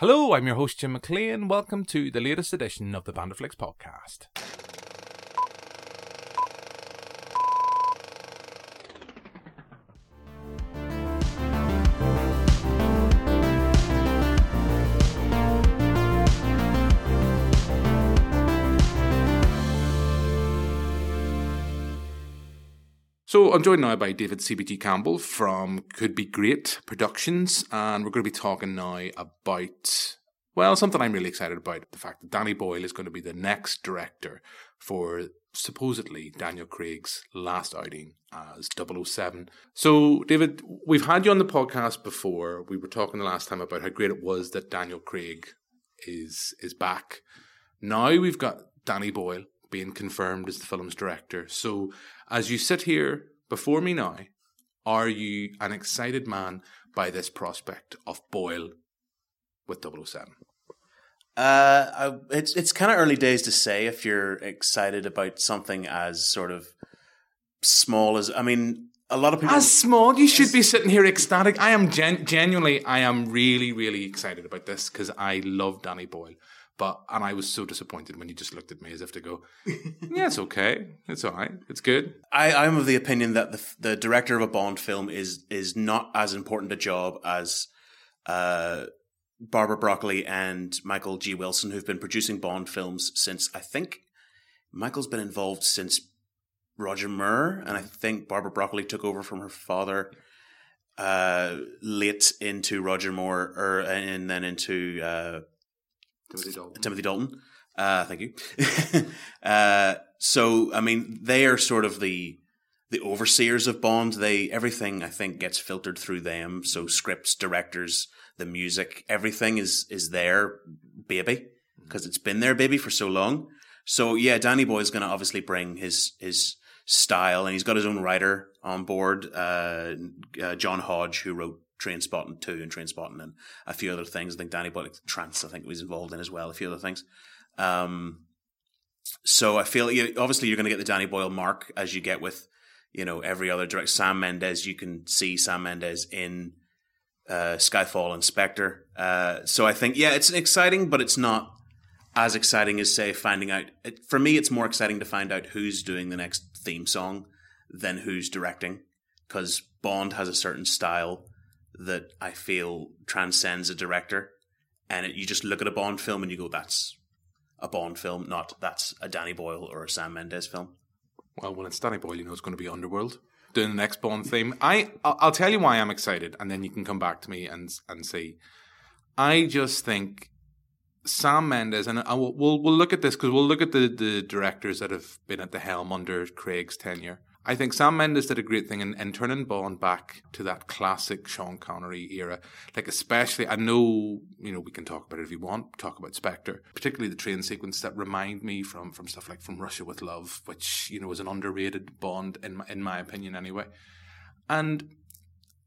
Hello, I'm your host Jim McLean. Welcome to the latest edition of the Bandaflix podcast. I'm joined now by David CBG Campbell from Could Be Great Productions, and we're going to be talking now about, well, something I'm really excited about the fact that Danny Boyle is going to be the next director for supposedly Daniel Craig's last outing as 007. So, David, we've had you on the podcast before. We were talking the last time about how great it was that Daniel Craig is is back. Now we've got Danny Boyle being confirmed as the film's director. So, as you sit here before me now, are you an excited man by this prospect of Boyle with 007? Uh, I, it's it's kind of early days to say if you're excited about something as sort of small as I mean, a lot of people. As small, you should be sitting here ecstatic. I am gen- genuinely, I am really, really excited about this because I love Danny Boyle. But and I was so disappointed when you just looked at me as if to go, "Yeah, it's okay, it's all right, it's good." I, I'm of the opinion that the the director of a Bond film is is not as important a job as uh, Barbara Broccoli and Michael G. Wilson, who've been producing Bond films since I think Michael's been involved since Roger Moore, and I think Barbara Broccoli took over from her father uh, late into Roger Moore, or and then into. Uh, Timothy Dalton. Timothy Dalton. Uh, thank you. uh, so, I mean, they are sort of the the overseers of Bond. They everything I think gets filtered through them. So scripts, directors, the music, everything is is their baby because it's been their baby for so long. So yeah, Danny Boyle is going to obviously bring his his style, and he's got his own writer on board, uh, uh, John Hodge, who wrote Trainspotting 2 and Trainspotting and a few other things. I think Danny Boyle, Trance, I think was involved in as well, a few other things. Um, so I feel you, obviously you're going to get the Danny Boyle mark as you get with, you know, every other direct. Sam Mendes, you can see Sam Mendes in uh, Skyfall and Spectre. Uh, so I think, yeah, it's exciting, but it's not as exciting as, say, finding out. It, for me, it's more exciting to find out who's doing the next theme song than who's directing because Bond has a certain style that I feel transcends a director. And it, you just look at a Bond film and you go, that's a Bond film, not that's a Danny Boyle or a Sam Mendes film. Well, when it's Danny Boyle, you know it's going to be Underworld doing the next Bond theme. I I'll tell you why I'm excited, and then you can come back to me and and see. I just think Sam Mendes, and I will, we'll we'll look at this because we'll look at the the directors that have been at the helm under Craig's tenure. I think Sam Mendes did a great thing in, in turning Bond back to that classic Sean Connery era. Like, especially, I know, you know, we can talk about it if you want, talk about Spectre, particularly the train sequence that remind me from, from stuff like From Russia with Love, which, you know, is an underrated Bond, in my, in my opinion, anyway. And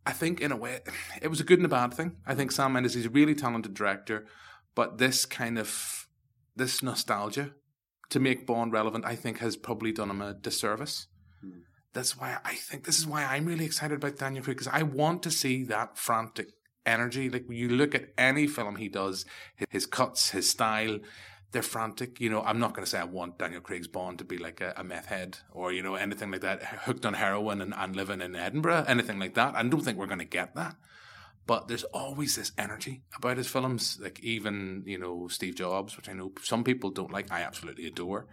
I think, in a way, it was a good and a bad thing. I think Sam Mendes is a really talented director, but this kind of, this nostalgia to make Bond relevant, I think, has probably done him a disservice. That's why I think this is why I'm really excited about Daniel Craig because I want to see that frantic energy. Like you look at any film he does, his cuts, his style, they're frantic. You know, I'm not going to say I want Daniel Craig's Bond to be like a, a, meth head or, you know, anything like that, hooked on heroin and, and living in Edinburgh, anything like that. I don't think we're going to get that. But there's always this energy about his films. Like even, you know, Steve Jobs, which I know some people don't like, I absolutely adore.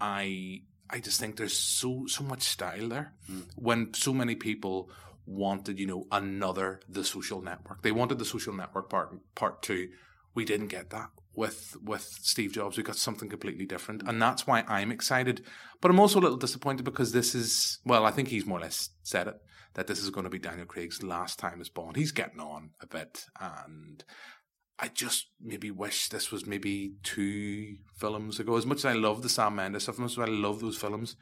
I I just think there's so so much style there. Mm. When so many people wanted, you know, another the social network. They wanted the social network part part two. We didn't get that with with Steve Jobs. We got something completely different, and that's why I'm excited. But I'm also a little disappointed because this is well, I think he's more or less said it that this is going to be Daniel Craig's last time as Bond. He's getting on a bit, and I just maybe wish this was maybe two films ago. As much as I love the Sam Mendes stuff, as much as I love those films,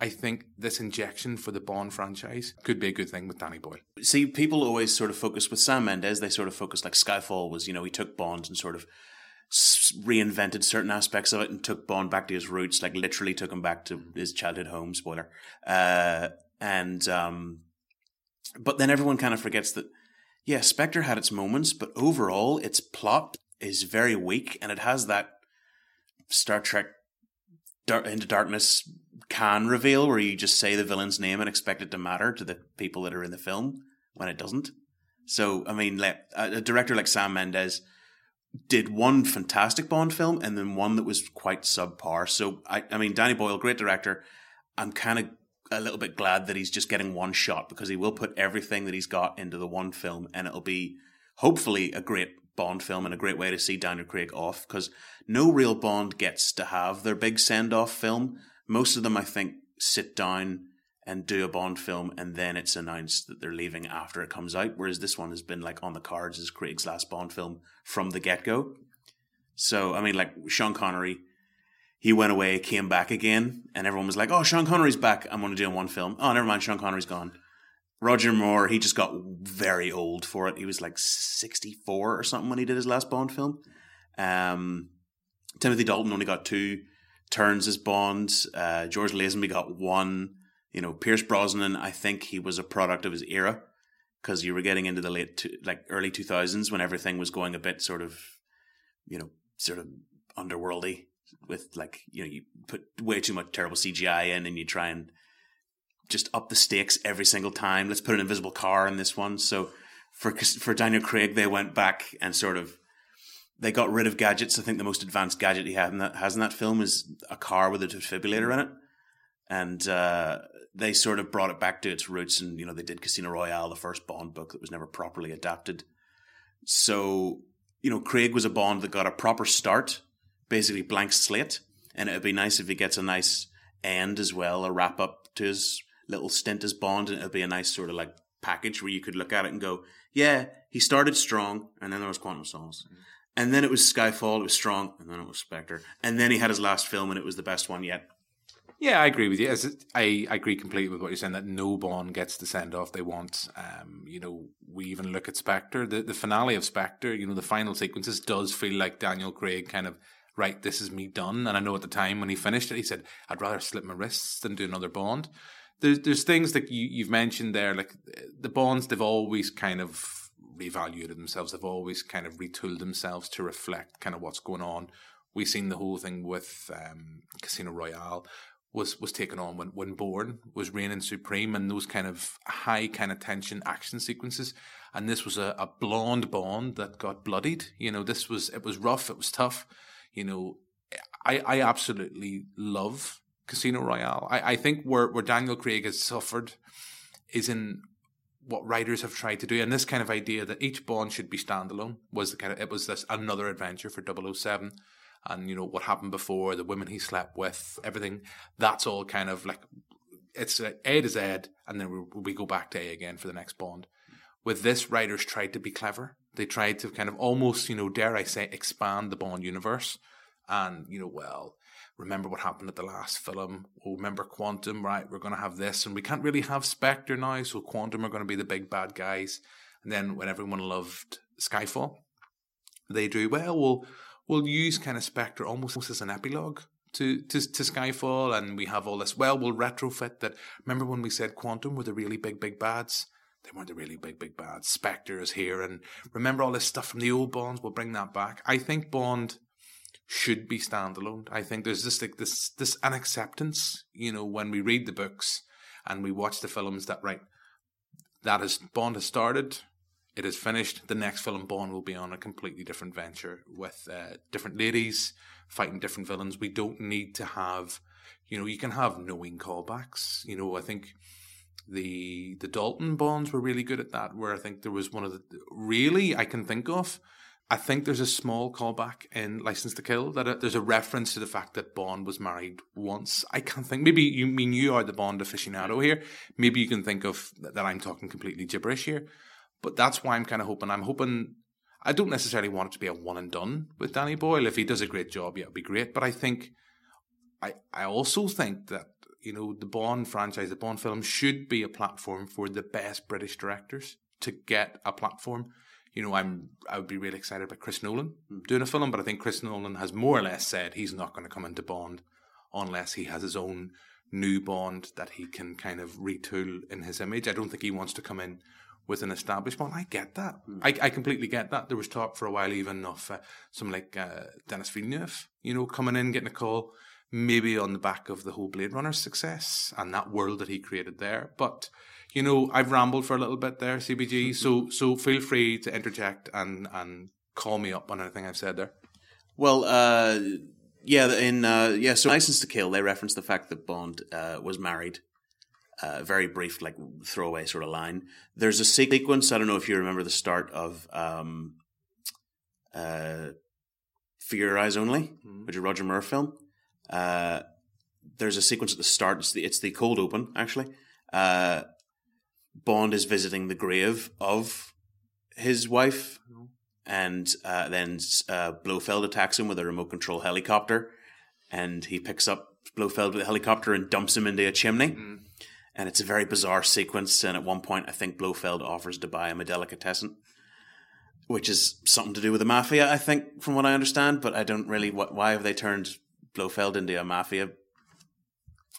I think this injection for the Bond franchise could be a good thing with Danny Boyle. See, people always sort of focus with Sam Mendes. They sort of focus like Skyfall was. You know, he took Bond and sort of reinvented certain aspects of it and took Bond back to his roots. Like literally took him back to his childhood home. Spoiler. Uh, and um, but then everyone kind of forgets that yeah, Spectre had its moments, but overall, its plot is very weak, and it has that Star Trek Dar- Into Darkness Khan reveal where you just say the villain's name and expect it to matter to the people that are in the film when it doesn't. So, I mean, like, a director like Sam Mendes did one fantastic Bond film and then one that was quite subpar. So, I, I mean, Danny Boyle, great director. I'm kind of a little bit glad that he's just getting one shot because he will put everything that he's got into the one film and it'll be hopefully a great Bond film and a great way to see Daniel Craig off because no real Bond gets to have their big send off film. Most of them, I think, sit down and do a Bond film and then it's announced that they're leaving after it comes out. Whereas this one has been like on the cards as Craig's last Bond film from the get go. So, I mean, like Sean Connery, he went away, came back again, and everyone was like, oh, Sean Connery's back. I'm going to do one film. Oh, never mind, Sean Connery's gone. Roger Moore, he just got very old for it. He was like 64 or something when he did his last Bond film. Um, Timothy Dalton only got two turns as Bond. Uh, George Lazenby got one. You know, Pierce Brosnan, I think he was a product of his era because you were getting into the late, to, like early 2000s when everything was going a bit sort of, you know, sort of underworldy with like, you know, you put way too much terrible CGI in and you try and just up the stakes every single time. Let's put an invisible car in this one. So for for Daniel Craig, they went back and sort of they got rid of gadgets. I think the most advanced gadget he had in that has in that film is a car with a defibrillator in it, and uh, they sort of brought it back to its roots. And you know, they did Casino Royale, the first Bond book that was never properly adapted. So you know, Craig was a Bond that got a proper start, basically blank slate, and it'd be nice if he gets a nice end as well, a wrap up to his little stint as Bond, and it'd be a nice sort of like package where you could look at it and go, yeah, he started strong, and then there was Quantum Solace. And then it was Skyfall, it was strong, and then it was Spectre. And then he had his last film, and it was the best one yet. Yeah, I agree with you. As I, I agree completely with what you're saying that no Bond gets the send off they want. Um, you know, we even look at Spectre, the, the finale of Spectre, you know, the final sequences does feel like Daniel Craig kind of, right, this is me done. And I know at the time when he finished it, he said, I'd rather slit my wrists than do another Bond. There's, there's things that you, you've mentioned there, like the Bonds, they've always kind of reevaluated themselves. They've always kind of retooled themselves to reflect kind of what's going on. We've seen the whole thing with um, Casino Royale was was taken on when when Bourne was reigning supreme and those kind of high kind of tension action sequences. And this was a, a blonde Bond that got bloodied. You know, this was it was rough, it was tough. You know, I I absolutely love Casino Royale. I, I think where where Daniel Craig has suffered is in what writers have tried to do and this kind of idea that each bond should be standalone was the kind of it was this another adventure for 007 and you know what happened before the women he slept with everything. That's all kind of like it's a to Z and then we, we go back to A again for the next bond. With this writers tried to be clever they tried to kind of almost you know dare I say expand the Bond universe and you know well remember what happened at the last film. Oh, remember Quantum, right? We're going to have this, and we can't really have Spectre now, so Quantum are going to be the big bad guys. And then when everyone loved Skyfall, they do well. We'll we'll use kind of Spectre almost as an epilogue to, to to Skyfall, and we have all this. Well, we'll retrofit that. Remember when we said Quantum were the really big big bads? They weren't the really big big bad. Spectres here, and remember all this stuff from the old Bonds. We'll bring that back. I think Bond should be standalone. I think there's just like this this an acceptance, you know, when we read the books and we watch the films that right that is Bond has started, it is finished. The next film Bond will be on a completely different venture with uh, different ladies fighting different villains. We don't need to have, you know, you can have knowing callbacks. You know, I think the the Dalton Bonds were really good at that. Where I think there was one of the really I can think of I think there's a small callback in License to Kill that uh, there's a reference to the fact that Bond was married once. I can't think. Maybe you mean you are the Bond aficionado here. Maybe you can think of that I'm talking completely gibberish here. But that's why I'm kind of hoping. I'm hoping. I don't necessarily want it to be a one and done with Danny Boyle. If he does a great job, yeah, it'll be great. But I think, I I also think that you know the Bond franchise, the Bond film, should be a platform for the best British directors to get a platform you know, I'm I would be really excited about Chris Nolan doing a film, but I think Chris Nolan has more or less said he's not going to come into Bond unless he has his own new Bond that he can kind of retool in his image. I don't think he wants to come in with an established Bond. I get that. Hmm. I, I completely get that. There was talk for a while even of uh, some like uh, Denis Villeneuve, you know, coming in, getting a call, maybe on the back of the whole Blade Runner success and that world that he created there. But you know, I've rambled for a little bit there, CBG. so so feel free to interject and and call me up on anything I've said there. Well, uh, yeah, in uh, yeah, so License to Kill, they reference the fact that Bond uh, was married. Uh, very brief, like throwaway sort of line. There's a sequence. I don't know if you remember the start of um, uh, For Your Eyes Only, Mhm. which is a Roger Moore film. Uh, there's a sequence at the start. It's the, it's the cold open, actually. Uh, Bond is visiting the grave of his wife, and uh, then uh, Blofeld attacks him with a remote control helicopter, and he picks up Blofeld with a helicopter and dumps him into a chimney. Mm. And it's a very bizarre sequence. And at one point, I think Blofeld offers to buy him a delicatessen, which is something to do with the mafia, I think, from what I understand. But I don't really. What, why have they turned Blofeld into a mafia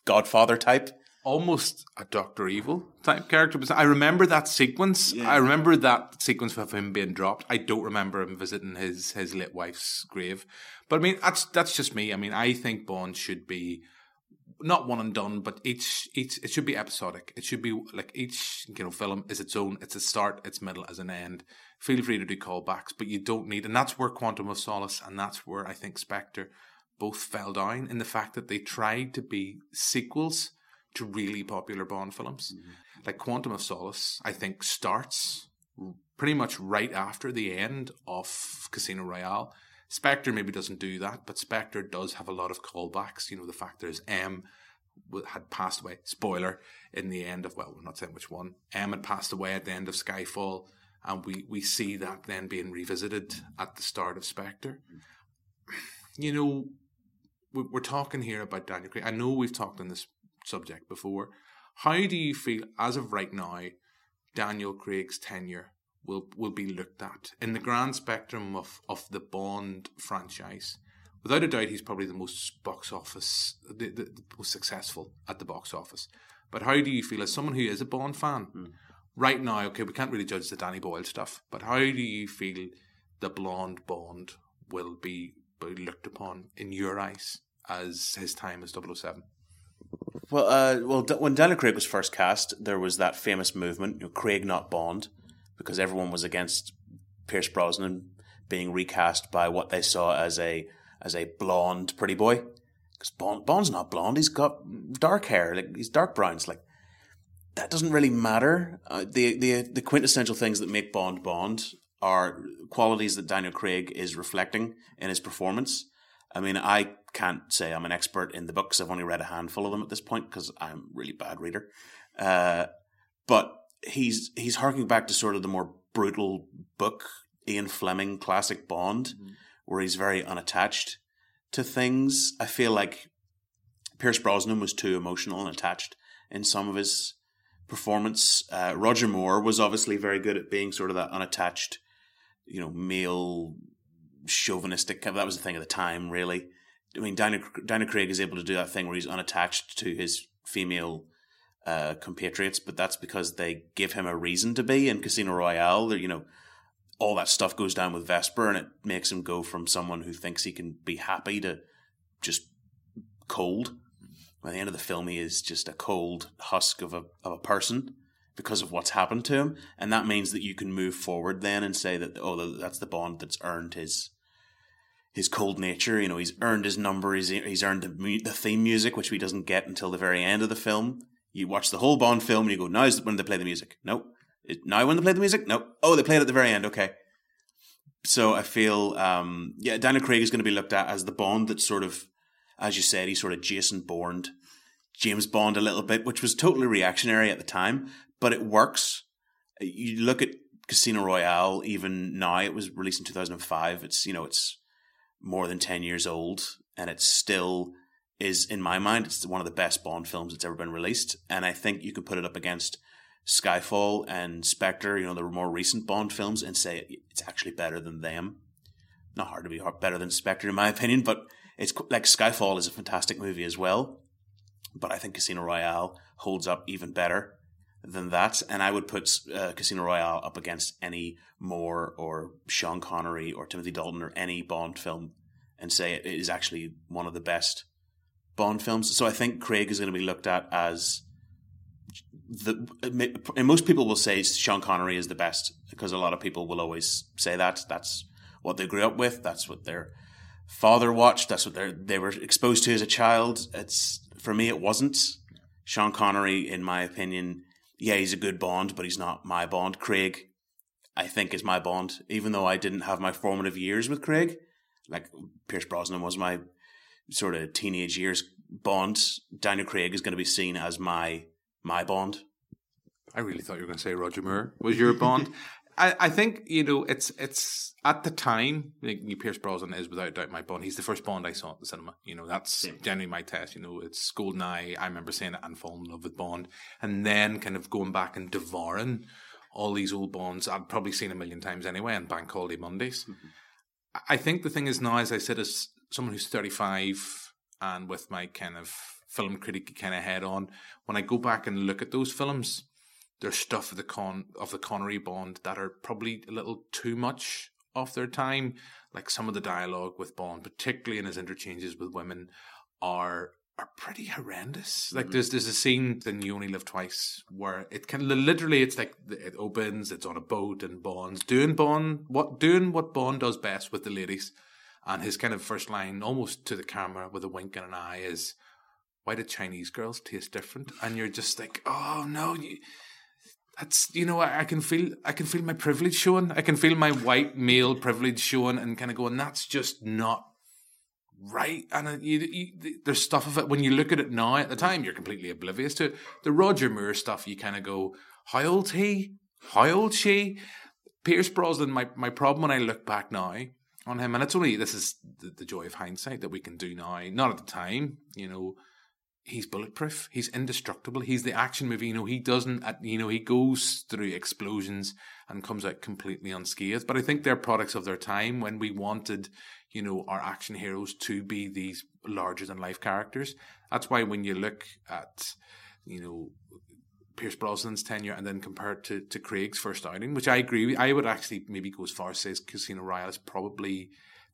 godfather type? almost a Doctor Evil type character. But I remember that sequence. Yeah. I remember that sequence of him being dropped. I don't remember him visiting his his late wife's grave. But I mean, that's that's just me. I mean, I think Bond should be not one and done, but each each it should be episodic. It should be like each you know film is its own. It's a start, its middle, as an end. Feel free to do callbacks, but you don't need, and that's where Quantum of Solace and that's where I think Spectre both fell down in the fact that they tried to be sequels to really popular Bond films. Mm-hmm. Like Quantum of Solace, I think starts pretty much right after the end of Casino Royale. Spectre maybe doesn't do that, but Spectre does have a lot of callbacks. You know, the fact there's M had passed away. Spoiler in the end of well, we're not saying which one. M had passed away at the end of Skyfall, and we we see that then being revisited at the start of Spectre. Mm-hmm. You know, we're talking here about Daniel Craig. I know we've talked on this subject before. How do you feel as of right now? Daniel Craig's tenure will will be looked at in the grand spectrum of of the Bond franchise. Without a doubt, he's probably the most box office, the, the, the most successful at the box office. But how do you feel as someone who is a Bond fan hmm. right now? Okay, we can't really judge the Danny Boyle stuff, but how do you feel the blonde Bond will be, be looked upon in your eyes as his time as 007? Well, uh, well, when Daniel Craig was first cast, there was that famous movement, you know, Craig not Bond, because everyone was against Pierce Brosnan being recast by what they saw as a as a blonde pretty boy. Because Bond, Bond's not blonde; he's got dark hair, like he's dark browns. Like that doesn't really matter. Uh, the the the quintessential things that make Bond Bond are qualities that Daniel Craig is reflecting in his performance. I mean, I can't say I'm an expert in the books. I've only read a handful of them at this point because I'm a really bad reader. Uh, but he's he's harking back to sort of the more brutal book Ian Fleming classic Bond, where he's very unattached to things. I feel like Pierce Brosnan was too emotional and attached in some of his performance. Uh, Roger Moore was obviously very good at being sort of that unattached, you know, male chauvinistic. That was the thing at the time, really. I mean, Daniel, Craig is able to do that thing where he's unattached to his female uh, compatriots, but that's because they give him a reason to be. In Casino Royale, you know, all that stuff goes down with Vesper, and it makes him go from someone who thinks he can be happy to just cold. By the end of the film, he is just a cold husk of a of a person because of what's happened to him, and that means that you can move forward then and say that oh, that's the Bond that's earned his his cold nature. You know, he's earned his number. He's he's earned the the theme music, which he doesn't get until the very end of the film. You watch the whole Bond film and you go, now is when they play the music. Nope. Now when they play the music? Nope. Oh, they played it at the very end. Okay. So I feel, um, yeah, Daniel Craig is going to be looked at as the Bond that sort of, as you said, he's sort of Jason Bourne, James Bond a little bit, which was totally reactionary at the time, but it works. You look at Casino Royale, even now, it was released in 2005. It's, you know, it's more than 10 years old and it still is, in my mind, it's one of the best Bond films that's ever been released. And I think you can put it up against Skyfall and Spectre, you know, the more recent Bond films, and say it's actually better than them. Not hard to be better than Spectre, in my opinion, but it's like Skyfall is a fantastic movie as well. But I think Casino Royale holds up even better than that, and I would put uh, Casino Royale up against any Moore or Sean Connery or Timothy Dalton or any Bond film, and say it is actually one of the best Bond films. So I think Craig is going to be looked at as the and most people will say Sean Connery is the best because a lot of people will always say that. That's what they grew up with. That's what their father watched. That's what they they were exposed to as a child. It's for me it wasn't Sean Connery in my opinion yeah he's a good Bond but he's not my Bond Craig I think is my Bond even though I didn't have my formative years with Craig like Pierce Brosnan was my sort of teenage years Bond Daniel Craig is going to be seen as my my Bond. I really thought you were going to say Roger Moore was your Bond. I, I think you know it's it's at the time like, Pierce Brosnan is without doubt my Bond. He's the first Bond I saw at the cinema. You know that's yeah. generally my test. You know it's Goldeneye. I remember saying it and falling in love with Bond, and then kind of going back and devouring all these old Bonds. I'd probably seen a million times anyway, and Bank Holiday Mondays. Mm-hmm. I think the thing is now, as I said, as someone who's thirty five and with my kind of film critic kind of head on. When I go back and look at those films, there's stuff of the con of the Connery Bond that are probably a little too much of their time. Like some of the dialogue with Bond, particularly in his interchanges with women, are are pretty horrendous. Like mm-hmm. there's there's a scene in You Only Live Twice where it can literally it's like it opens, it's on a boat and Bond's doing Bond what doing what Bond does best with the ladies, and his kind of first line, almost to the camera with a wink and an eye, is why do Chinese girls taste different? And you're just like, oh no, you, that's you know I, I, can feel I can feel my privilege showing. I can feel my white male privilege showing, and kind of going, that's just not right. And uh, you, you, there's stuff of it when you look at it now. At the time, you're completely oblivious to it. The Roger Moore stuff. You kind of go, how old he? How old she? Pierce Brosnan. My my problem when I look back now on him, and it's only this is the, the joy of hindsight that we can do now. Not at the time, you know he's bulletproof. He's indestructible. He's the action movie. You know, he doesn't, you know, he goes through explosions and comes out completely unscathed. But I think they're products of their time when we wanted, you know, our action heroes to be these larger than life characters. That's why when you look at, you know, Pierce Brosnan's tenure and then compare it to, to Craig's first outing, which I agree with, I would actually maybe go as far as say Casino Royale is probably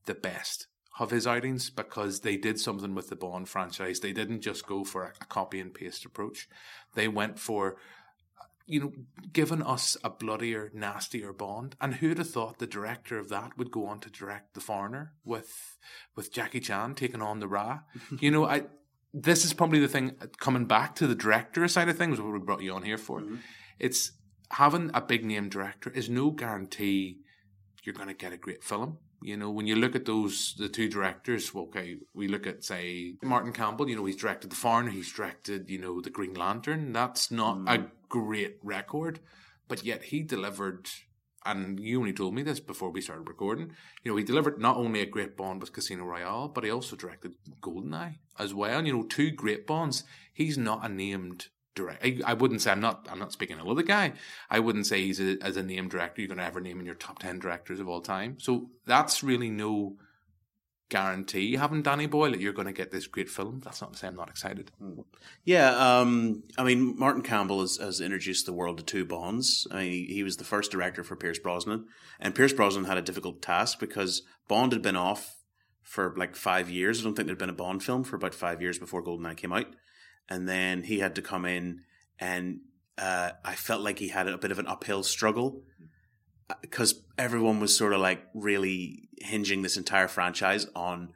the best of his outings because they did something with the Bond franchise. They didn't just go for a, copy and paste approach. They went for, you know, giving us a bloodier, nastier Bond. And who'd have thought the director of that would go on to direct The Foreigner with with Jackie Chan taking on the Ra? you know, I this is probably the thing coming back to the director side of things. What we brought you on here for? Mm-hmm. It's having a big name director is no guarantee you're going to get a great film. You know, when you look at those, the two directors, okay, we look at, say, Martin Campbell, you know, he's directed The Foreigner, he's directed, you know, The Green Lantern. That's not mm. a great record, but yet he delivered, and you only told me this before we started recording, you know, he delivered not only a great Bond with Casino Royale, but he also directed Goldeneye as well. You know, two great Bonds. He's not a named direct. I, I, wouldn't say I'm not. I'm not speaking ill of the guy. I wouldn't say he's a, as a name director you're going to ever name in your top ten directors of all time. So that's really no guarantee having Danny Boyle that you're going to get this great film. That's not to say I'm not excited. Hmm. Yeah, um, I mean Martin Campbell has, has, introduced the world to two Bonds. I mean, he was the first director for Pierce Brosnan, and Pierce Brosnan had a difficult task because Bond had been off for like five years. I don't think there'd been a Bond film for about five years before Goldeneye came out and then he had to come in, and uh, I felt like he had a bit of an uphill struggle because uh, everyone was sort of like really hinging this entire franchise on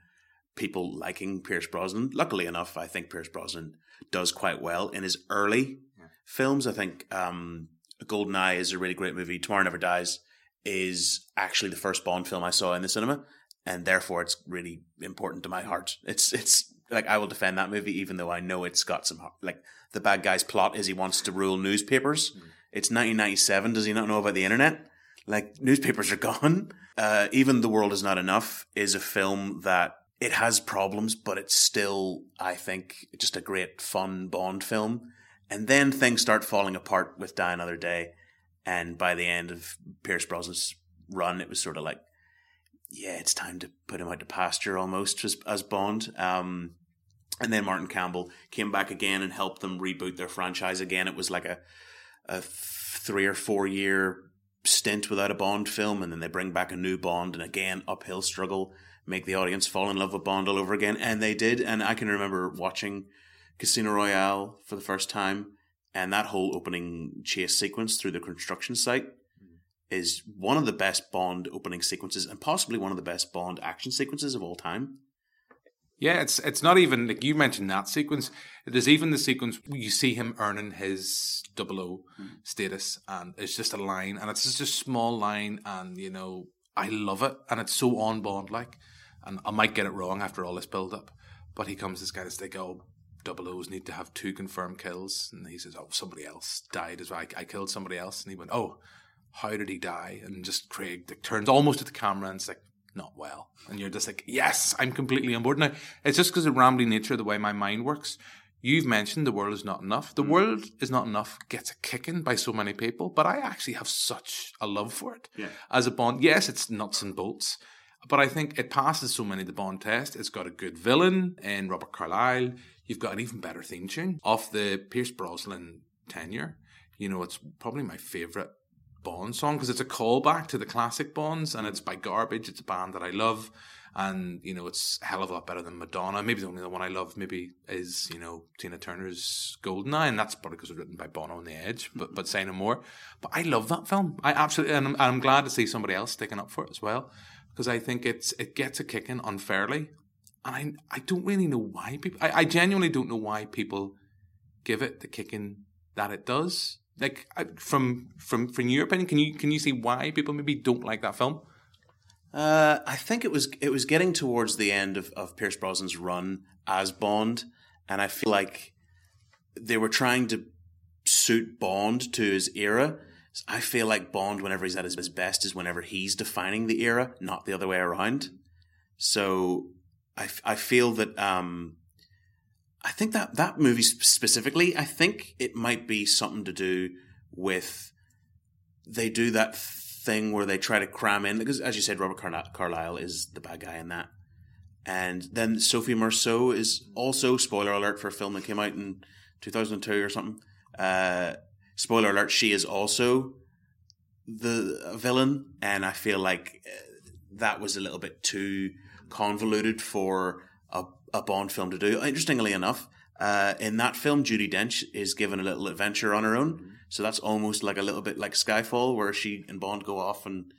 people liking Pierce Brosnan. Luckily enough, I think Pierce Brosnan does quite well in his early yeah. films. I think um, Goldeneye is a really great movie. Tomorrow Never Dies is actually the first Bond film I saw in the cinema, and therefore it's really important to my heart. It's it's like I will defend that movie even though I know it's got some like the bad guy's plot is he wants to rule newspapers. Mm. It's 1997. Does he not know about the internet? Like newspapers are gone. Uh, even the world is not enough is a film that it has problems, but it's still I think just a great fun Bond film. And then things start falling apart with Die Another Day, and by the end of Pierce Brosnan's run, it was sort of like yeah, it's time to put him out to pasture almost as, as Bond. Um, and then Martin Campbell came back again and helped them reboot their franchise again. It was like a a three or four year stint without a Bond film, and then they bring back a new Bond, and again uphill struggle, make the audience fall in love with Bond all over again, and they did. And I can remember watching Casino Royale for the first time, and that whole opening chase sequence through the construction site is one of the best Bond opening sequences, and possibly one of the best Bond action sequences of all time. Yeah, it's it's not even like you mentioned that sequence. There's even the sequence where you see him earning his double O hmm. status, and it's just a line, and it's just a small line, and you know I love it, and it's so on Bond like, and I might get it wrong after all this build up, but he comes this guy to like, oh, double O's need to have two confirmed kills, and he says, oh, somebody else died as well. I, I killed somebody else, and he went, oh, how did he die? And just Craig like, turns almost to the camera and it's like, not well. And you're just like, yes, I'm completely on board. Now, it's just because of the rambling nature of the way my mind works. You've mentioned the world is not enough. The mm. world is not enough gets a kicking by so many people, but I actually have such a love for it. Yeah. As a Bond, yes, it's nuts and bolts, but I think it passes so many the Bond test. It's got a good villain in Robert Carlyle. You've got an even better theme tune off the Pierce Brosnan tenure. You know, it's probably my favorite Bond song because it's a callback to the classic Bonds and it's by Garbage. It's a band that I love. And, you know, it's a hell of a lot better than Madonna. Maybe the only one I love maybe is, you know, Tina Turner's Goldeneye. And that's probably because it's written by Bono on the Edge, but, mm-hmm. but say no more. But I love that film. I absolutely, and I'm, and I'm glad to see somebody else sticking up for it as well. Because I think it's, it gets a kicking unfairly. And I, I don't really know why people, I, I genuinely don't know why people give it the kicking that it does like from from from your opinion, can you can you see why people maybe don't like that film? Uh, I think it was it was getting towards the end of, of Pierce Brosnan's run as Bond, and I feel like they were trying to suit Bond to his era. I feel like Bond, whenever he's at his best, is whenever he's defining the era, not the other way around. So I, I feel that um, I think that that movie specifically, I think it might be something to do with they do that thing where they try to cram in because, as you said, Robert Carla- Carlyle is the bad guy in that, and then Sophie Marceau is also spoiler alert for a film that came out in two thousand and two or something. Uh, spoiler alert: she is also the villain, and I feel like uh, that was a little bit too convoluted for a, Bond film to do. Interestingly enough, uh, in that film, Judi Dench is given a little adventure on her own. So that's almost like a little bit like Skyfall, where she and Bond go off, and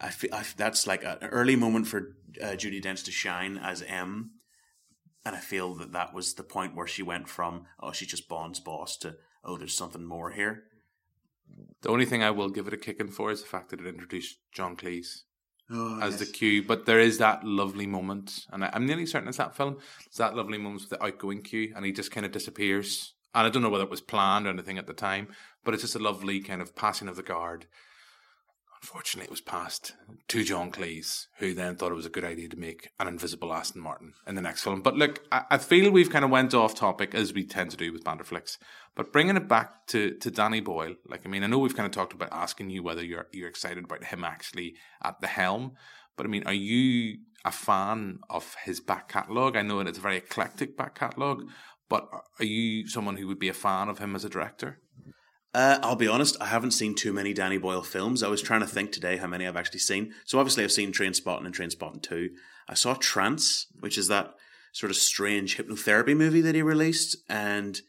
I feel I, that's like an early moment for uh, Judi Dench to shine as M. And I feel that that was the point where she went from oh she's just Bond's boss to oh there's something more here. The only thing I will give it a kicking for is the fact that it introduced John Cleese Oh, as the Q. But there is that lovely moment, and I, I'm nearly certain it's that film. It's that lovely moment with the outgoing Q, and he just kind of disappears. And I don't know whether it was planned or anything at the time, but it's just a lovely kind of passing of the guard. Unfortunately, it was passed to John Cleese, who then thought it was a good idea to make an invisible Aston Martin in the next film. But look, I, I feel we've kind of went off topic as we tend to do with Banderflix. But bringing it back to, to Danny Boyle, like I mean, I know we've kind of talked about asking you whether you're you're excited about him actually at the helm. But I mean, are you a fan of his back catalogue? I know it's a very eclectic back catalogue, but are you someone who would be a fan of him as a director? Uh, I'll be honest, I haven't seen too many Danny Boyle films. I was trying to think today how many I've actually seen. So obviously I've seen Trainspotting and Trainspotting 2. I saw Trance, which is that sort of strange hypnotherapy movie that he released, and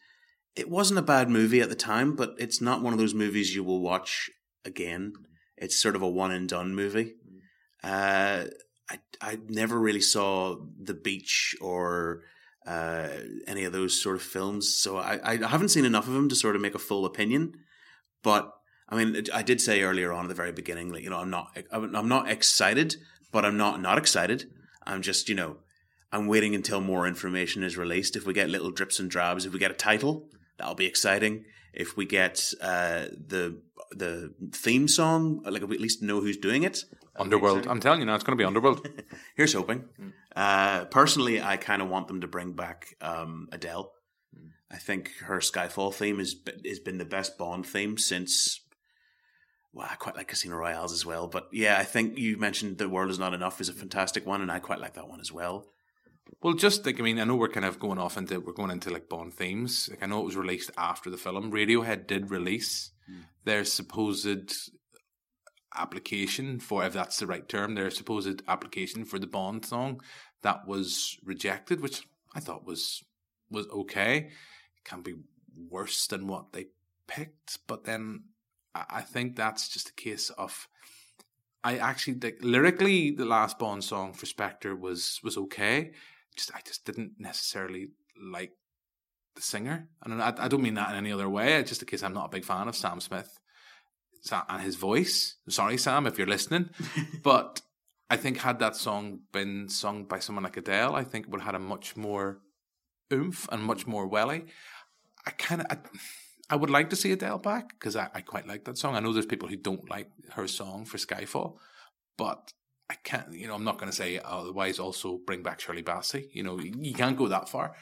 it wasn't a bad movie at the time, but it's not one of those movies you will watch again. It's sort of a one and done movie. Uh, I I never really saw The Beach or uh, any of those sort of films, so I I haven't seen enough of them to sort of make a full opinion. But I mean, I did say earlier on at the very beginning that you know I'm not I'm not excited, but I'm not not excited. I'm just you know I'm waiting until more information is released. If we get little drips and drabs, if we get a title, that'll be exciting. If we get uh, the the theme song, like if we at least know who's doing it. Underworld. I'm telling you now, it's going to be Underworld. Here's hoping. Uh, personally, I kind of want them to bring back um, Adele. I think her Skyfall theme has been, has been the best Bond theme since. Well, I quite like Casino Royales as well, but yeah, I think you mentioned "The World Is Not Enough" is a fantastic one, and I quite like that one as well. Well, just like I mean, I know we're kind of going off into we're going into like Bond themes. Like I know it was released after the film. Radiohead did release hmm. their supposed application for, if that's the right term, their supposed application for the Bond song that was rejected, which I thought was was okay. It can be worse than what they picked, but then I, I think that's just a case of. I actually like lyrically the last Bond song for Spectre was was okay. Just I just didn't necessarily like the singer, and I, I don't mean that in any other way. It's just in case I'm not a big fan of Sam Smith and his voice. Sorry, Sam, if you're listening, but I think had that song been sung by someone like Adele, I think it would have had a much more oomph and much more welly. I kind of. I, I would like to see Adele back because I, I quite like that song. I know there's people who don't like her song for Skyfall, but I can't, you know, I'm not going to say otherwise also bring back Shirley Bassey. You know, you can't go that far.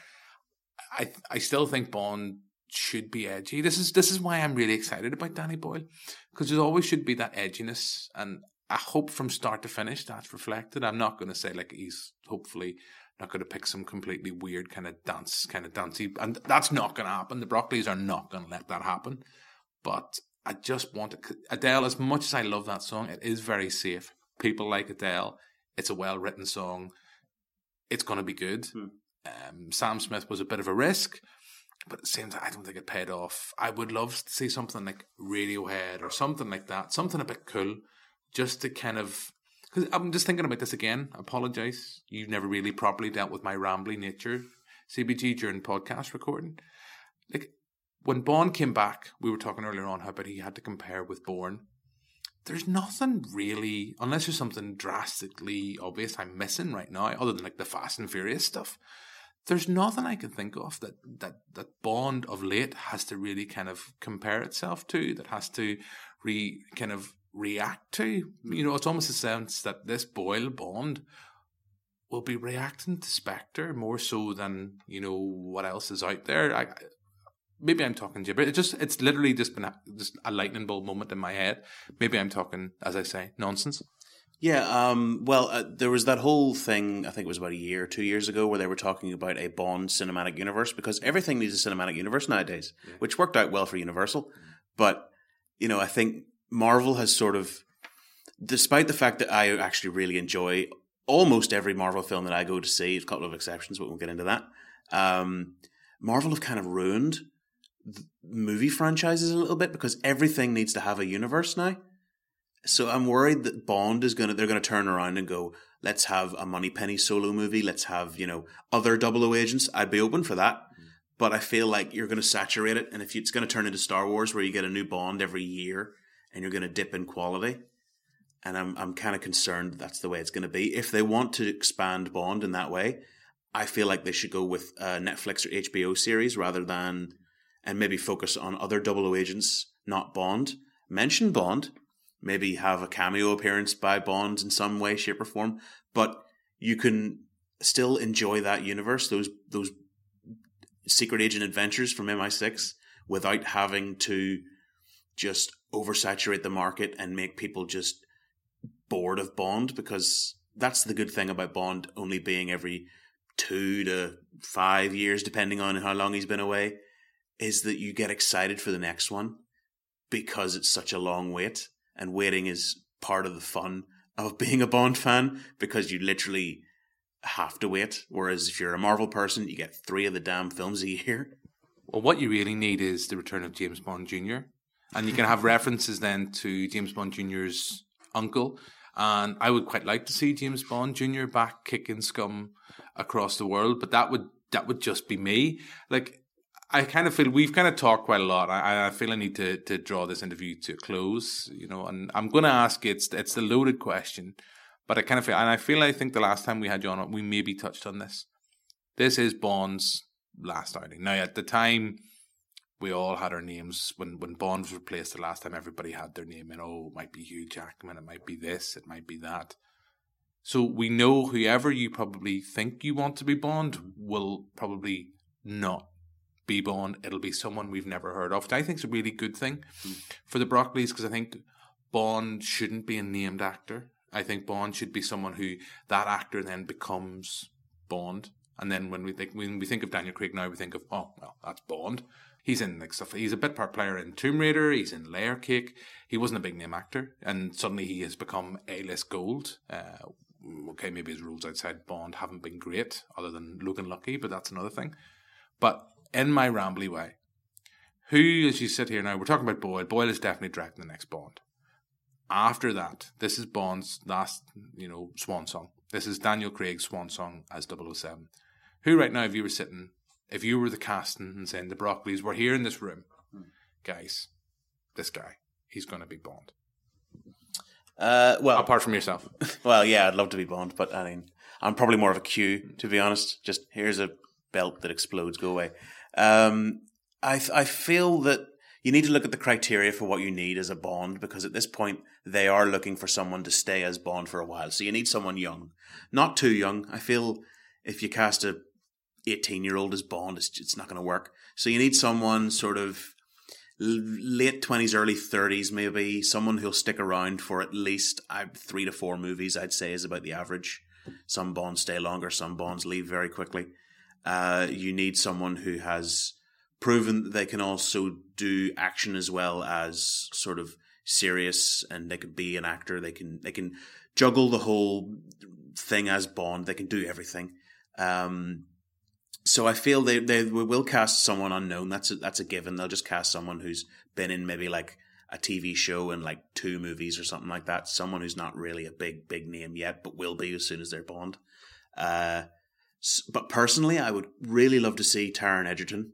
I I still think Bond should be edgy. This is this is why I'm really excited about Danny Boyle because there always should be that edginess, and I hope from start to finish that's reflected. I'm not going to say like he's hopefully not going to pick some completely weird kind of dance, kind of dancey, and that's not going to happen. The Broccoli's are not going to let that happen. But I just want to, Adele. As much as I love that song, it is very safe. People like Adele. It's a well written song. It's going to be good. Hmm. Um, Sam Smith was a bit of a risk, but at the same time, I don't think it paid off. I would love to see something like Radiohead or something like that, something a bit cool, just to kind of because I'm just thinking about this again. I apologize. You've never really properly dealt with my rambling nature, CBG, during podcast recording. Like when Bond came back, we were talking earlier on how about he had to compare with Bourne. There's nothing really, unless there's something drastically obvious I'm missing right now, other than like the Fast and Furious stuff. There's nothing I can think of that that that Bond of late has to really kind of compare itself to. That has to re kind of react to. You know, it's almost a sense that this Boyle Bond will be reacting to Spectre more so than you know what else is out there. I, maybe I'm talking gibber. It just it's literally just been a, just a lightning bolt moment in my head. Maybe I'm talking, as I say, nonsense. Yeah, um, well, uh, there was that whole thing, I think it was about a year or two years ago, where they were talking about a Bond cinematic universe because everything needs a cinematic universe nowadays, yeah. which worked out well for Universal. But, you know, I think Marvel has sort of, despite the fact that I actually really enjoy almost every Marvel film that I go to see, a couple of exceptions, but we'll get into that. Um, Marvel have kind of ruined movie franchises a little bit because everything needs to have a universe now. So I'm worried that Bond is gonna they're gonna turn around and go, let's have a Moneypenny solo movie, let's have, you know, other double O agents. I'd be open for that. Mm. But I feel like you're gonna saturate it, and if it's gonna turn into Star Wars where you get a new Bond every year and you're gonna dip in quality. And I'm I'm kind of concerned that's the way it's gonna be. If they want to expand Bond in that way, I feel like they should go with a Netflix or HBO series rather than and maybe focus on other double O agents, not Bond. Mention Bond, maybe have a cameo appearance by Bond in some way, shape, or form, but you can still enjoy that universe, those those secret agent adventures from MI6, without having to just oversaturate the market and make people just bored of Bond because that's the good thing about Bond only being every two to five years, depending on how long he's been away, is that you get excited for the next one because it's such a long wait and waiting is part of the fun of being a Bond fan because you literally have to wait. Whereas if you're a Marvel person, you get three of the damn films a year. Well, what you really need is the return of James Bond Jr. And you can have references then to James Bond Jr.'s uncle. And I would quite like to see James Bond Jr. back kicking scum across the world, but that would that would just be me. Like I kind of feel we've kind of talked quite a lot. I, I feel I need to to draw this interview to a close, you know, and I'm going to ask it's it's the loaded question, but I kind of feel, and I feel I think the last time we had you on, we maybe touched on this. This is Bond's last outing. Now, at the time, we all had our names when when Bond was replaced. The last time, everybody had their name, and oh, it might be Hugh Jackman, it might be this, it might be that. So we know whoever you probably think you want to be Bond will probably not be Bond, it'll be someone we've never heard of. Which I think is a really good thing mm. for the Broccoli's because I think Bond shouldn't be a named actor. I think Bond should be someone who that actor then becomes Bond, and then when we think when we think of Daniel Craig now, we think of oh well, that's Bond. He's in like stuff. He's a bit part player in Tomb Raider. He's in Layer Cake. He wasn't a big name actor, and suddenly he has become A list gold. Uh, okay, maybe his rules outside Bond haven't been great, other than Logan Lucky, but that's another thing. But in my rambly way, who, as you sit here now, we're talking about Boyle. Boyle is definitely directing the next Bond. After that, this is Bond's last, you know, swan song. This is Daniel Craig's swan song as 007. Who, right now, if you were sitting, if you were the casting and saying the Broccoli's were here in this room, guys, this guy, he's going to be Bond. Uh, well, Apart from yourself. well, yeah, I'd love to be Bond, but I mean, I'm probably more of a Q, to be honest. Just here's a belt that explodes, go away. Um, I I feel that you need to look at the criteria for what you need as a Bond because at this point they are looking for someone to stay as Bond for a while. So you need someone young, not too young. I feel if you cast a 18 year old as Bond, it's, it's not going to work. So you need someone sort of late 20s, early 30s, maybe someone who'll stick around for at least three to four movies, I'd say is about the average. Some Bonds stay longer, some Bonds leave very quickly. Uh, you need someone who has proven that they can also do action as well as sort of serious and they can be an actor. They can, they can juggle the whole thing as Bond. They can do everything. Um, so I feel they they will cast someone unknown. That's a, that's a given. They'll just cast someone who's been in maybe like a TV show and like two movies or something like that. Someone who's not really a big big name yet, but will be as soon as they're Bond. Uh, but personally, I would really love to see Taron Egerton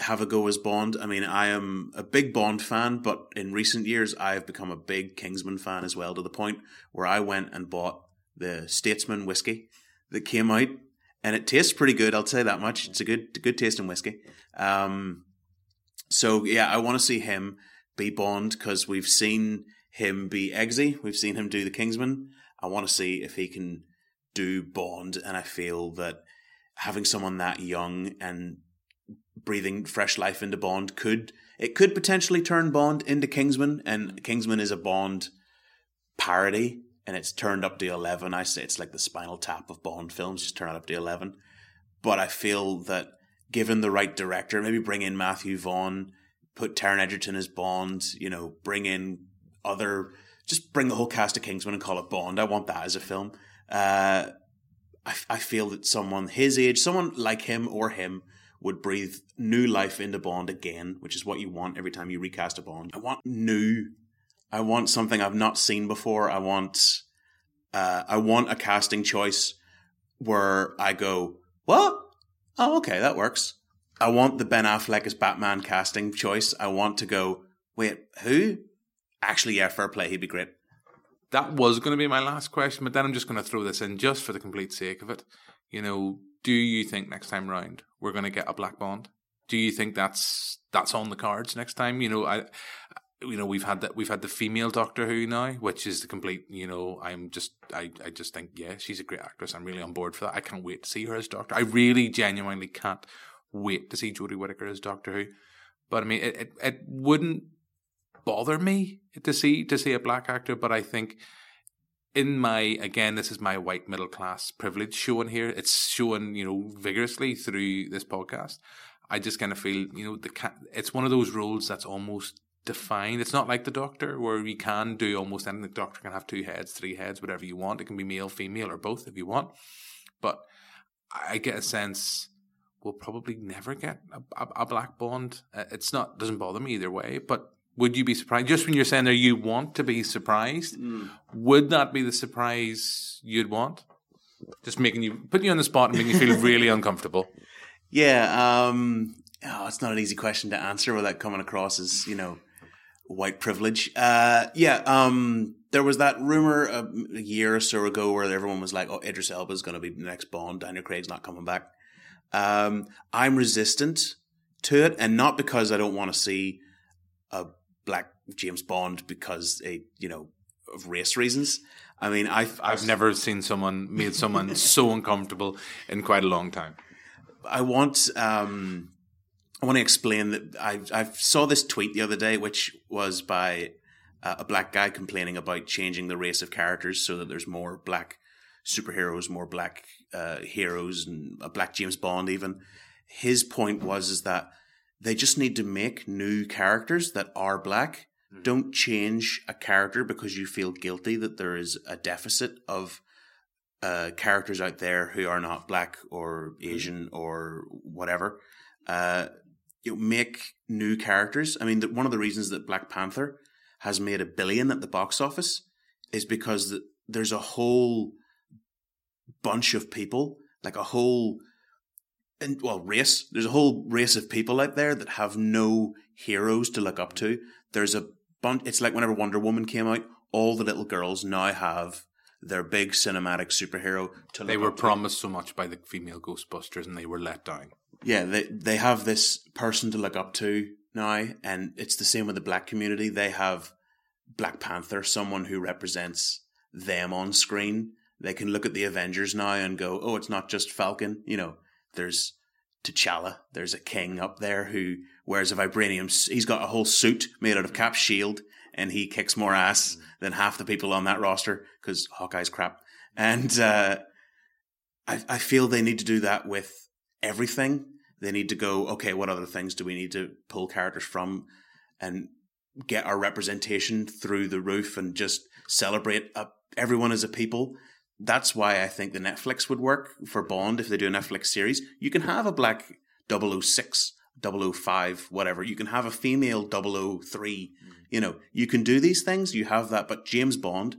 have a go as Bond. I mean, I am a big Bond fan, but in recent years, I have become a big Kingsman fan as well, to the point where I went and bought the Statesman whiskey that came out and it tastes pretty good. I'll say that much. It's a good, good tasting whiskey. Um, so yeah, I want to see him be Bond because we've seen him be Eggsy. We've seen him do the Kingsman. I want to see if he can do Bond, and I feel that having someone that young and breathing fresh life into Bond could it could potentially turn Bond into Kingsman, and Kingsman is a Bond parody and it's turned up to 11. I say it's like the spinal tap of Bond films, just turn it up to 11. But I feel that given the right director, maybe bring in Matthew Vaughn, put Taron Egerton as Bond, you know, bring in other, just bring the whole cast of Kingsman and call it Bond. I want that as a film. Uh, I, I feel that someone his age, someone like him or him, would breathe new life into Bond again, which is what you want every time you recast a Bond. I want new I want something I've not seen before. I want uh, I want a casting choice where I go, what? Oh, okay, that works. I want the Ben Affleck as Batman casting choice. I want to go, wait, who? Actually, yeah, fair play. He'd be great. That was going to be my last question, but then I'm just going to throw this in just for the complete sake of it. You know, do you think next time round we're going to get a Black Bond? Do you think that's that's on the cards next time? You know, I you know we've had that we've had the female Doctor Who now, which is the complete. You know, I'm just I I just think yeah, she's a great actress. I'm really on board for that. I can't wait to see her as Doctor. I really genuinely can't wait to see Jodie Whittaker as Doctor Who. But I mean, it, it it wouldn't bother me to see to see a black actor, but I think in my again this is my white middle class privilege showing here it's showing you know vigorously through this podcast i just kind of feel you know the it's one of those roles that's almost defined. It's not like the doctor where you can do almost anything. The doctor can have two heads, three heads, whatever you want. It can be male, female, or both if you want. But I get a sense we'll probably never get a, a, a black bond. Uh, it's not doesn't bother me either way. But would you be surprised? Just when you're saying there, you want to be surprised. Mm. Would that be the surprise you'd want? Just making you putting you on the spot and making you feel really uncomfortable. Yeah, um, oh, it's not an easy question to answer without coming across as you know white privilege. Uh, yeah, um, there was that rumor a, a, year or so ago where everyone was like, "Oh, Idris Elba is going to be the next Bond. Daniel Craig's not coming back." Um, I'm resistant to it, and not because I don't want to see a black James Bond because a you know of race reasons. I mean, I've I've, I've never seen someone made someone so uncomfortable in quite a long time. I want um, I want to explain that I I saw this tweet the other day, which was by uh, a black guy complaining about changing the race of characters so that there's more black superheroes, more black uh, heroes and a black James Bond even. His point was is that they just need to make new characters that are black. Mm. Don't change a character because you feel guilty that there is a deficit of uh, characters out there who are not black or Asian or whatever. Uh, you know, make new characters. I mean, the, one of the reasons that Black Panther has made a billion at the box office is because the, there's a whole bunch of people, like a whole, and well, race. There's a whole race of people out there that have no heroes to look up to. There's a bunch. It's like whenever Wonder Woman came out, all the little girls now have their big cinematic superhero to look They were up to. promised so much by the female Ghostbusters, and they were let down. Yeah, they they have this person to look up to now, and it's the same with the black community. They have Black Panther, someone who represents them on screen. They can look at the Avengers now and go, "Oh, it's not just Falcon." You know, there's T'Challa. There's a king up there who wears a vibranium. He's got a whole suit made out of Cap's shield, and he kicks more ass than half the people on that roster because Hawkeye's crap. And uh, I, I feel they need to do that with everything. They need to go, okay, what other things do we need to pull characters from and get our representation through the roof and just celebrate uh, everyone as a people? That's why I think the Netflix would work for Bond if they do a Netflix series. You can have a black 006, 005, whatever. You can have a female 003. You know, you can do these things. You have that. But James Bond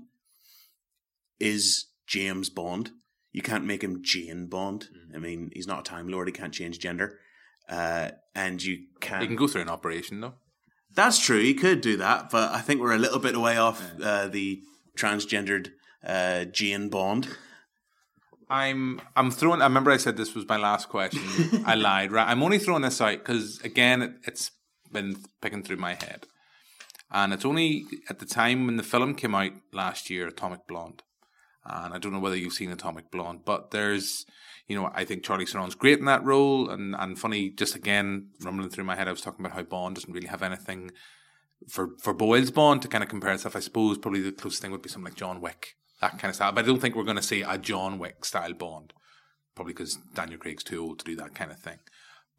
is James Bond. You can't make him Jane Bond. I mean, he's not a Time Lord. He can't change gender. Uh, and you can. They can go through an operation though. That's true. He could do that, but I think we're a little bit away off uh, the transgendered uh, Jane Bond. I'm I'm throwing. I remember I said this was my last question. I lied. Right. I'm only throwing this out because again, it, it's been picking through my head, and it's only at the time when the film came out last year, Atomic Blonde, and I don't know whether you've seen Atomic Blonde, but there's, you know, I think Charlize Theron's great in that role, and and funny, just again rumbling through my head, I was talking about how Bond doesn't really have anything for for Boyle's Bond to kind of compare itself. I suppose probably the closest thing would be something like John Wick, that kind of style. But I don't think we're going to see a John Wick style Bond, probably because Daniel Craig's too old to do that kind of thing.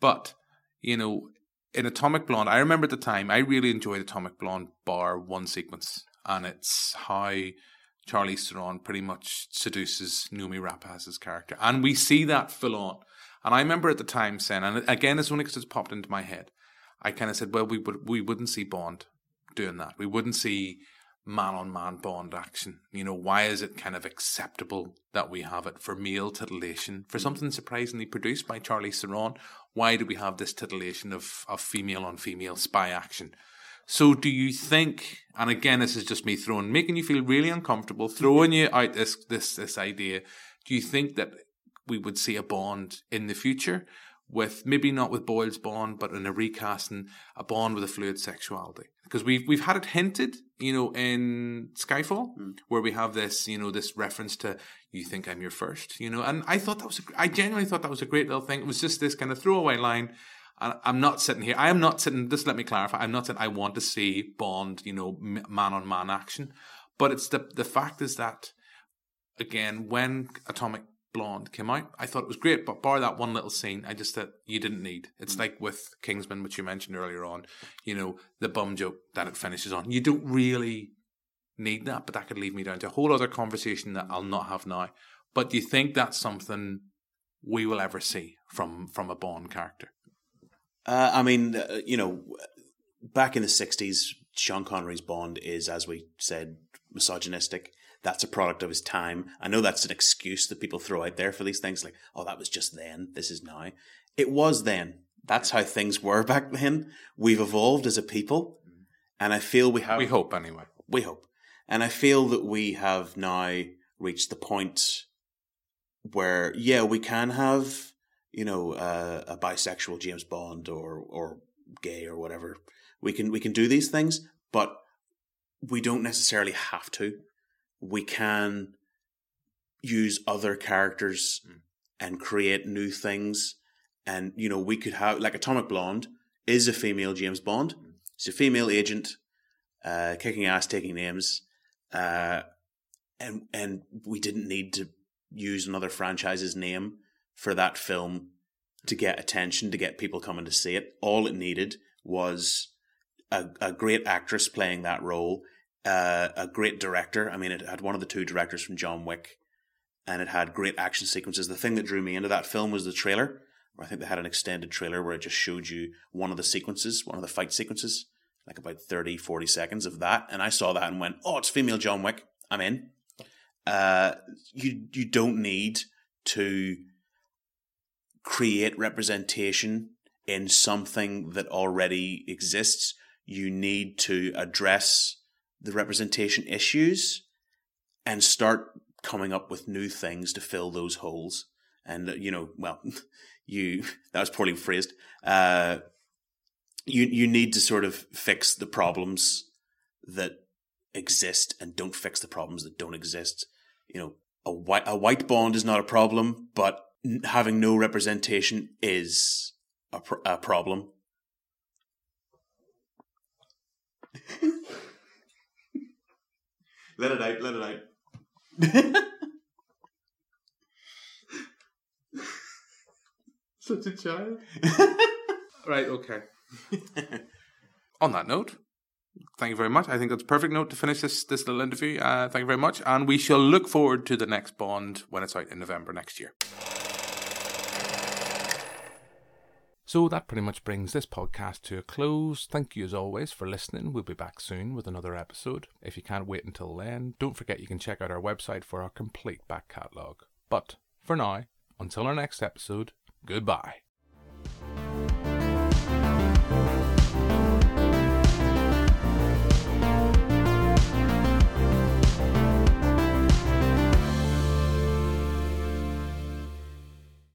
But you know, in Atomic Blonde, I remember at the time I really enjoyed Atomic Blonde bar one sequence, and it's how Charlize Theron pretty much seduces Noomi Rapace's character, and we see that full on. And I remember at the time saying, and again, it's only because it's popped into my head. I kind of said, well, we would we wouldn't see Bond doing that. We wouldn't see man on man Bond action. You know, why is it kind of acceptable that we have it for male titillation for something surprisingly produced by Charlize Theron? Why do we have this titillation of of female on female spy action? So, do you think? And again, this is just me throwing, making you feel really uncomfortable, throwing you out this this this idea. Do you think that we would see a Bond in the future? With maybe not with Boyle's Bond, but in a recasting a Bond with a fluid sexuality. Because we've we've had it hinted, you know, in Skyfall, hmm. where we have this, you know, this reference to "You think I'm your first, you know, and I thought that was, a, I genuinely thought that was a great little thing. It was just this kind of throwaway line. And I'm not sitting here. I am not sitting. Just let me clarify. I'm not saying I want to see Bond, you know, man on man action, but it's the the fact is that again, when Atomic Blonde came out, I thought it was great, but bar that one little scene, I just thought you didn't need. It's like with Kingsman, which you mentioned earlier on, you know, the bum joke that it finishes on. You don't really need that, but that could lead me down to a whole other conversation that I'll not have now. But do you think that's something we will ever see from from a Bond character? Uh, I mean, uh, you know, back in the 60s, Sean Connery's Bond is, as we said, misogynistic. That's a product of his time. I know that's an excuse that people throw out there for these things, like, oh, that was just then, this is now. It was then. That's how things were back then. We've evolved as a people, and I feel we have. We hope anyway. We hope. And I feel that we have now reached the point where, yeah, we can have, you know, uh, a bisexual James Bond or or gay or whatever. We can we can do these things, but we don't necessarily have to. We can use other characters and create new things. And you know, we could have like Atomic Blonde is a female James Bond. She's a female agent, uh, kicking ass, taking names, uh, and and we didn't need to use another franchise's name for that film to get attention, to get people coming to see it. All it needed was a, a great actress playing that role, uh, a great director. I mean, it had one of the two directors from John Wick, and it had great action sequences. The thing that drew me into that film was the trailer. I think they had an extended trailer where it just showed you one of the sequences, one of the fight sequences, like about 30, 40 seconds of that. And I saw that and went, oh, it's female John Wick. I'm in. Uh, you you don't need to create representation in something that already exists. You need to address the representation issues and start coming up with new things to fill those holes. And, uh, you know, well, you, that was poorly phrased. Uh, you, you need to sort of fix the problems that exist and don't fix the problems that don't exist. You know, a white, a white bond is not a problem, but having no representation is a, pr- a problem. let it out, let it out. Such a child. right, okay. On that note, thank you very much. I think that's a perfect note to finish this this little interview. Uh, thank you very much, and we shall look forward to the next Bond when it's out in November next year. So that pretty much brings this podcast to a close. Thank you as always for listening. We'll be back soon with another episode. If you can't wait until then, don't forget you can check out our website for our complete back catalogue. But for now, until our next episode, goodbye.